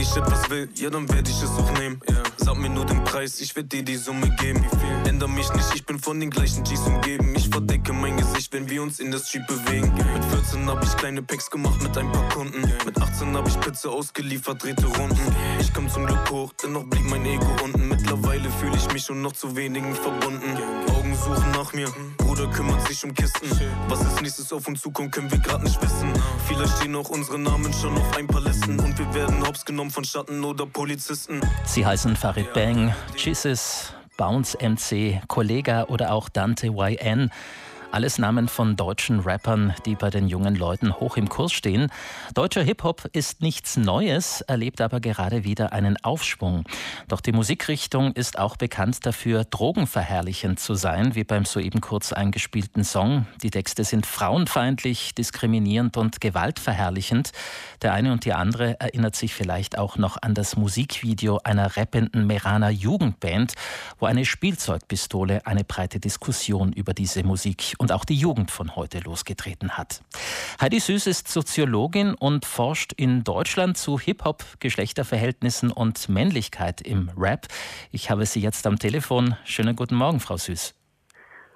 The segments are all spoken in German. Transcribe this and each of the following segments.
ich etwas will, ja, dann werde ich es auch nehmen. Yeah. Sag mir nur den Preis, ich werde dir die Summe geben. Änder mich nicht, ich bin von den gleichen Gs umgeben. Ich verdecke mein Gesicht, wenn wir uns in das Jeep bewegen. Mit 14 hab ich kleine Packs gemacht mit ein paar Kunden. Mit 18 hab ich Pizza ausgeliefert, drehte Runden. Ich komm zum Glück hoch, dennoch blieb mein Ego unten. Mittlerweile fühle ich mich schon noch zu wenigen verbunden. Augen suchen nach mir, Bruder kümmert sich um Kisten. Was als nächstes auf uns zukommt, können wir grad nicht wissen. Vielleicht stehen auch unsere Namen schon auf ein paar Listen und wir werden hops genommen von Schatten oder Polizisten. Sie heißen Farid Bang, Jesus, Bounce MC, Kollega oder auch Dante YN. Alles Namen von deutschen Rappern, die bei den jungen Leuten hoch im Kurs stehen. Deutscher Hip-Hop ist nichts Neues, erlebt aber gerade wieder einen Aufschwung. Doch die Musikrichtung ist auch bekannt dafür, drogenverherrlichend zu sein, wie beim soeben kurz eingespielten Song. Die Texte sind frauenfeindlich, diskriminierend und gewaltverherrlichend. Der eine und die andere erinnert sich vielleicht auch noch an das Musikvideo einer rappenden Meraner Jugendband, wo eine Spielzeugpistole eine breite Diskussion über diese Musik und auch die Jugend von heute losgetreten hat. Heidi Süß ist Soziologin und forscht in Deutschland zu Hip-Hop, Geschlechterverhältnissen und Männlichkeit im Rap. Ich habe sie jetzt am Telefon. Schönen guten Morgen, Frau Süß.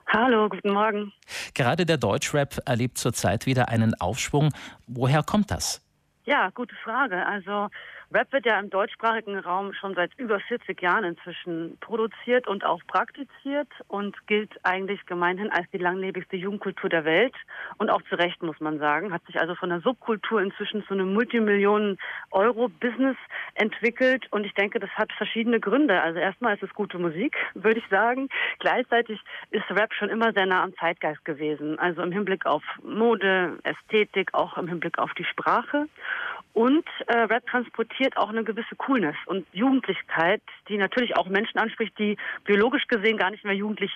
Hallo, guten Morgen. Gerade der Deutschrap erlebt zurzeit wieder einen Aufschwung. Woher kommt das? Ja, gute Frage. Also Rap wird ja im deutschsprachigen Raum schon seit über 40 Jahren inzwischen produziert und auch praktiziert und gilt eigentlich gemeinhin als die langlebigste Jugendkultur der Welt. Und auch zu Recht, muss man sagen. Hat sich also von der Subkultur inzwischen zu einem Multimillionen-Euro-Business entwickelt. Und ich denke, das hat verschiedene Gründe. Also erstmal ist es gute Musik, würde ich sagen. Gleichzeitig ist Rap schon immer sehr nah am Zeitgeist gewesen. Also im Hinblick auf Mode, Ästhetik, auch im Hinblick auf die Sprache. Und äh, Rap transportiert auch eine gewisse Coolness und Jugendlichkeit, die natürlich auch Menschen anspricht, die biologisch gesehen gar nicht mehr jugendlich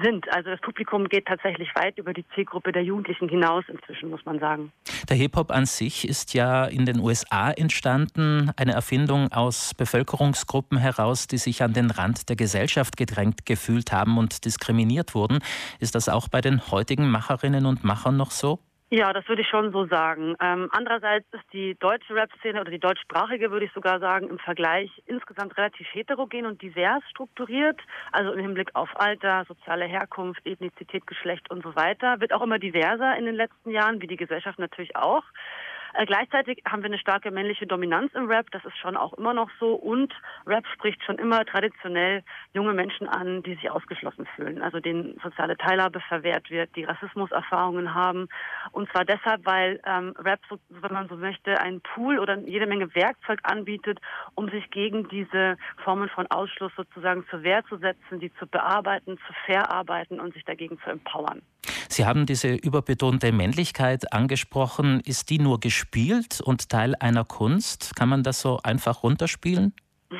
sind. Also das Publikum geht tatsächlich weit über die Zielgruppe der Jugendlichen hinaus inzwischen, muss man sagen. Der Hip-Hop an sich ist ja in den USA entstanden, eine Erfindung aus Bevölkerungsgruppen heraus, die sich an den Rand der Gesellschaft gedrängt gefühlt haben und diskriminiert wurden. Ist das auch bei den heutigen Macherinnen und Machern noch so? Ja, das würde ich schon so sagen. Ähm, andererseits ist die deutsche Rap-Szene oder die deutschsprachige, würde ich sogar sagen, im Vergleich insgesamt relativ heterogen und divers strukturiert. Also im Hinblick auf Alter, soziale Herkunft, Ethnizität, Geschlecht und so weiter. Wird auch immer diverser in den letzten Jahren, wie die Gesellschaft natürlich auch. Äh, gleichzeitig haben wir eine starke männliche Dominanz im Rap, das ist schon auch immer noch so. Und Rap spricht schon immer traditionell junge Menschen an, die sich ausgeschlossen fühlen, also denen soziale Teilhabe verwehrt wird, die Rassismuserfahrungen haben. Und zwar deshalb, weil ähm, Rap, so, wenn man so möchte, einen Pool oder jede Menge Werkzeug anbietet, um sich gegen diese Formen von Ausschluss sozusagen zur Wehr zu setzen, die zu bearbeiten, zu verarbeiten und sich dagegen zu empowern. Sie haben diese überbetonte Männlichkeit angesprochen. Ist die nur gespielt und Teil einer Kunst? Kann man das so einfach runterspielen?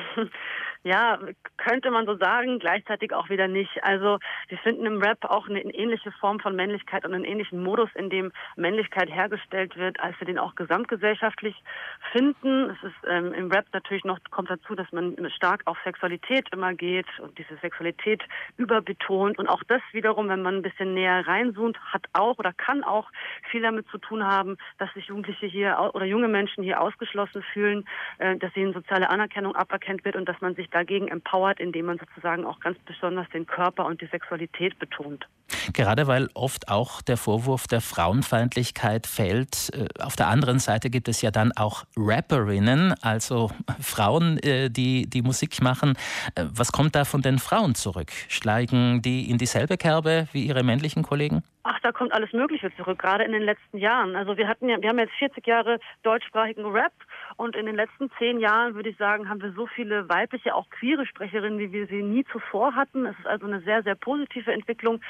Ja, könnte man so sagen, gleichzeitig auch wieder nicht. Also wir finden im Rap auch eine, ähnliche Form von Männlichkeit und einen ähnlichen Modus, in dem Männlichkeit hergestellt wird, als wir den auch gesamtgesellschaftlich finden. Es ist ähm, im Rap natürlich noch, kommt dazu, dass man stark auf Sexualität immer geht und diese Sexualität überbetont. Und auch das wiederum, wenn man ein bisschen näher reinzoomt, hat auch oder kann auch viel damit zu tun haben, dass sich Jugendliche hier oder junge Menschen hier ausgeschlossen fühlen, äh, dass ihnen soziale Anerkennung aberkannt wird und dass man sich dagegen empowert, indem man sozusagen auch ganz besonders den Körper und die Sexualität betont. Gerade weil oft auch der Vorwurf der Frauenfeindlichkeit fällt. Äh, auf der anderen Seite gibt es ja dann auch Rapperinnen, also Frauen, äh, die die Musik machen. Äh, was kommt da von den Frauen zurück? Schlagen die in dieselbe Kerbe wie ihre männlichen Kollegen? Ach, da kommt alles Mögliche zurück, gerade in den letzten Jahren. Also wir hatten ja, wir haben jetzt 40 Jahre deutschsprachigen Rap und in den letzten zehn Jahren würde ich sagen, haben wir so viele weibliche, auch queere Sprecherinnen, wie wir sie nie zuvor hatten. Es ist also eine sehr, sehr positive Entwicklung,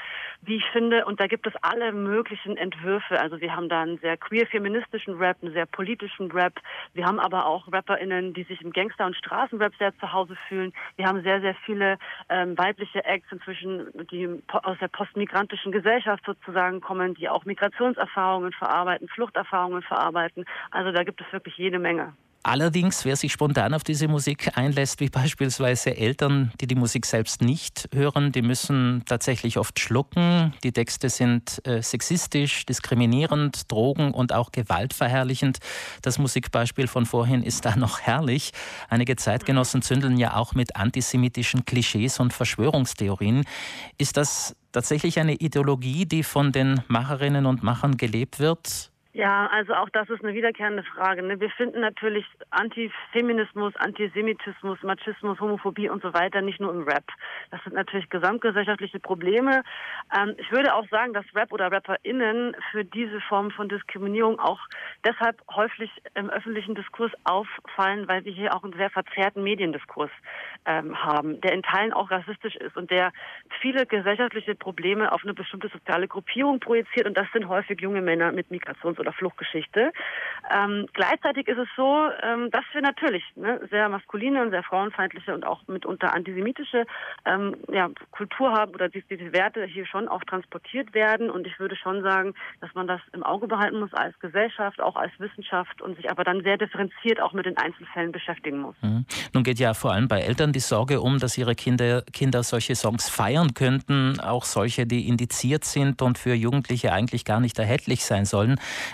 wie ich finde. Und da gibt es alle möglichen Entwürfe. Also wir haben da einen sehr queer-feministischen Rap, einen sehr politischen Rap. Wir haben aber auch RapperInnen, die sich im Gangster- und Straßenrap sehr zu Hause fühlen. Wir haben sehr, sehr viele ähm, weibliche Acts inzwischen, die aus der postmigrantischen Gesellschaft sozusagen sozusagen kommen, die auch Migrationserfahrungen verarbeiten, Fluchterfahrungen verarbeiten. Also da gibt es wirklich jede Menge. Allerdings, wer sich spontan auf diese Musik einlässt, wie beispielsweise Eltern, die die Musik selbst nicht hören, die müssen tatsächlich oft schlucken. Die Texte sind äh, sexistisch, diskriminierend, drogen- und auch gewaltverherrlichend. Das Musikbeispiel von vorhin ist da noch herrlich. Einige Zeitgenossen zündeln ja auch mit antisemitischen Klischees und Verschwörungstheorien. Ist das tatsächlich eine Ideologie, die von den Macherinnen und Machern gelebt wird? Ja, also auch das ist eine wiederkehrende Frage. Ne? Wir finden natürlich Antifeminismus, Antisemitismus, Machismus, Homophobie und so weiter nicht nur im Rap. Das sind natürlich gesamtgesellschaftliche Probleme. Ähm, ich würde auch sagen, dass Rap oder RapperInnen für diese Form von Diskriminierung auch deshalb häufig im öffentlichen Diskurs auffallen, weil wir hier auch einen sehr verzerrten Mediendiskurs ähm, haben, der in Teilen auch rassistisch ist und der viele gesellschaftliche Probleme auf eine bestimmte soziale Gruppierung projiziert. Und das sind häufig junge Männer mit Migrations- oder Fluchtgeschichte. Ähm, gleichzeitig ist es so, ähm, dass wir natürlich ne, sehr maskuline und sehr frauenfeindliche und auch mitunter antisemitische ähm, ja, Kultur haben oder die, diese Werte hier schon auch transportiert werden. Und ich würde schon sagen, dass man das im Auge behalten muss als Gesellschaft, auch als Wissenschaft und sich aber dann sehr differenziert auch mit den Einzelfällen beschäftigen muss. Mhm. Nun geht ja vor allem bei Eltern die Sorge um, dass ihre Kinder, Kinder solche Songs feiern könnten, auch solche, die indiziert sind und für Jugendliche eigentlich gar nicht erhältlich sein sollen.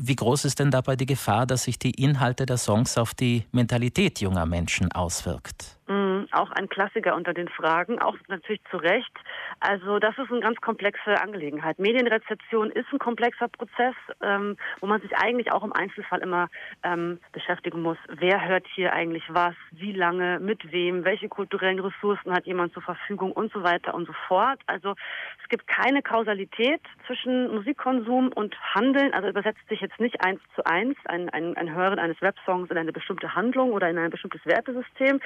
Wie groß ist denn dabei die Gefahr, dass sich die Inhalte der Songs auf die Mentalität junger Menschen auswirkt? Mhm, auch ein Klassiker unter den Fragen, auch natürlich zu Recht. Also das ist eine ganz komplexe Angelegenheit. Medienrezeption ist ein komplexer Prozess, ähm, wo man sich eigentlich auch im Einzelfall immer ähm, beschäftigen muss. Wer hört hier eigentlich was? Wie lange? Mit wem? Welche kulturellen Ressourcen hat jemand zur Verfügung? Und so weiter und so fort. Also es gibt keine Kausalität zwischen Musikkonsum und Handeln. Also übersetzt sich jetzt nicht eins zu eins ein, ein, ein Hören eines Rap-Songs in eine bestimmte Handlung oder in ein bestimmtes Wertesystem.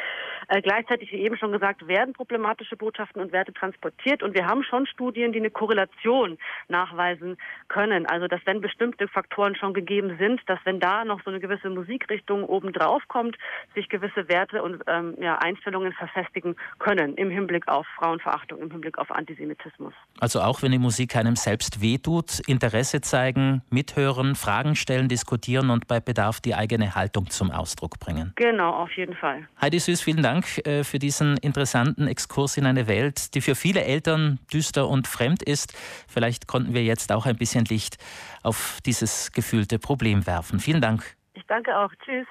Äh, gleichzeitig, wie eben schon gesagt, werden problematische Botschaften und Werte transportiert und wir haben schon Studien, die eine Korrelation nachweisen können. Also, dass wenn bestimmte Faktoren schon gegeben sind, dass wenn da noch so eine gewisse Musikrichtung obendrauf kommt, sich gewisse Werte und ähm, ja, Einstellungen verfestigen können im Hinblick auf Frauenverachtung, im Hinblick auf Antisemitismus. Also auch wenn die Musik einem selbst wehtut, Interesse zeigen, mithören, Fragen stellen, diskutieren und bei Bedarf die eigene Haltung zum Ausdruck bringen. Genau, auf jeden Fall. Heidi Süß, vielen Dank äh, für diesen interessanten Exkurs in eine Welt, die für viele Eltern düster und fremd ist. Vielleicht konnten wir jetzt auch ein bisschen Licht auf dieses gefühlte Problem werfen. Vielen Dank. Ich danke auch. Tschüss.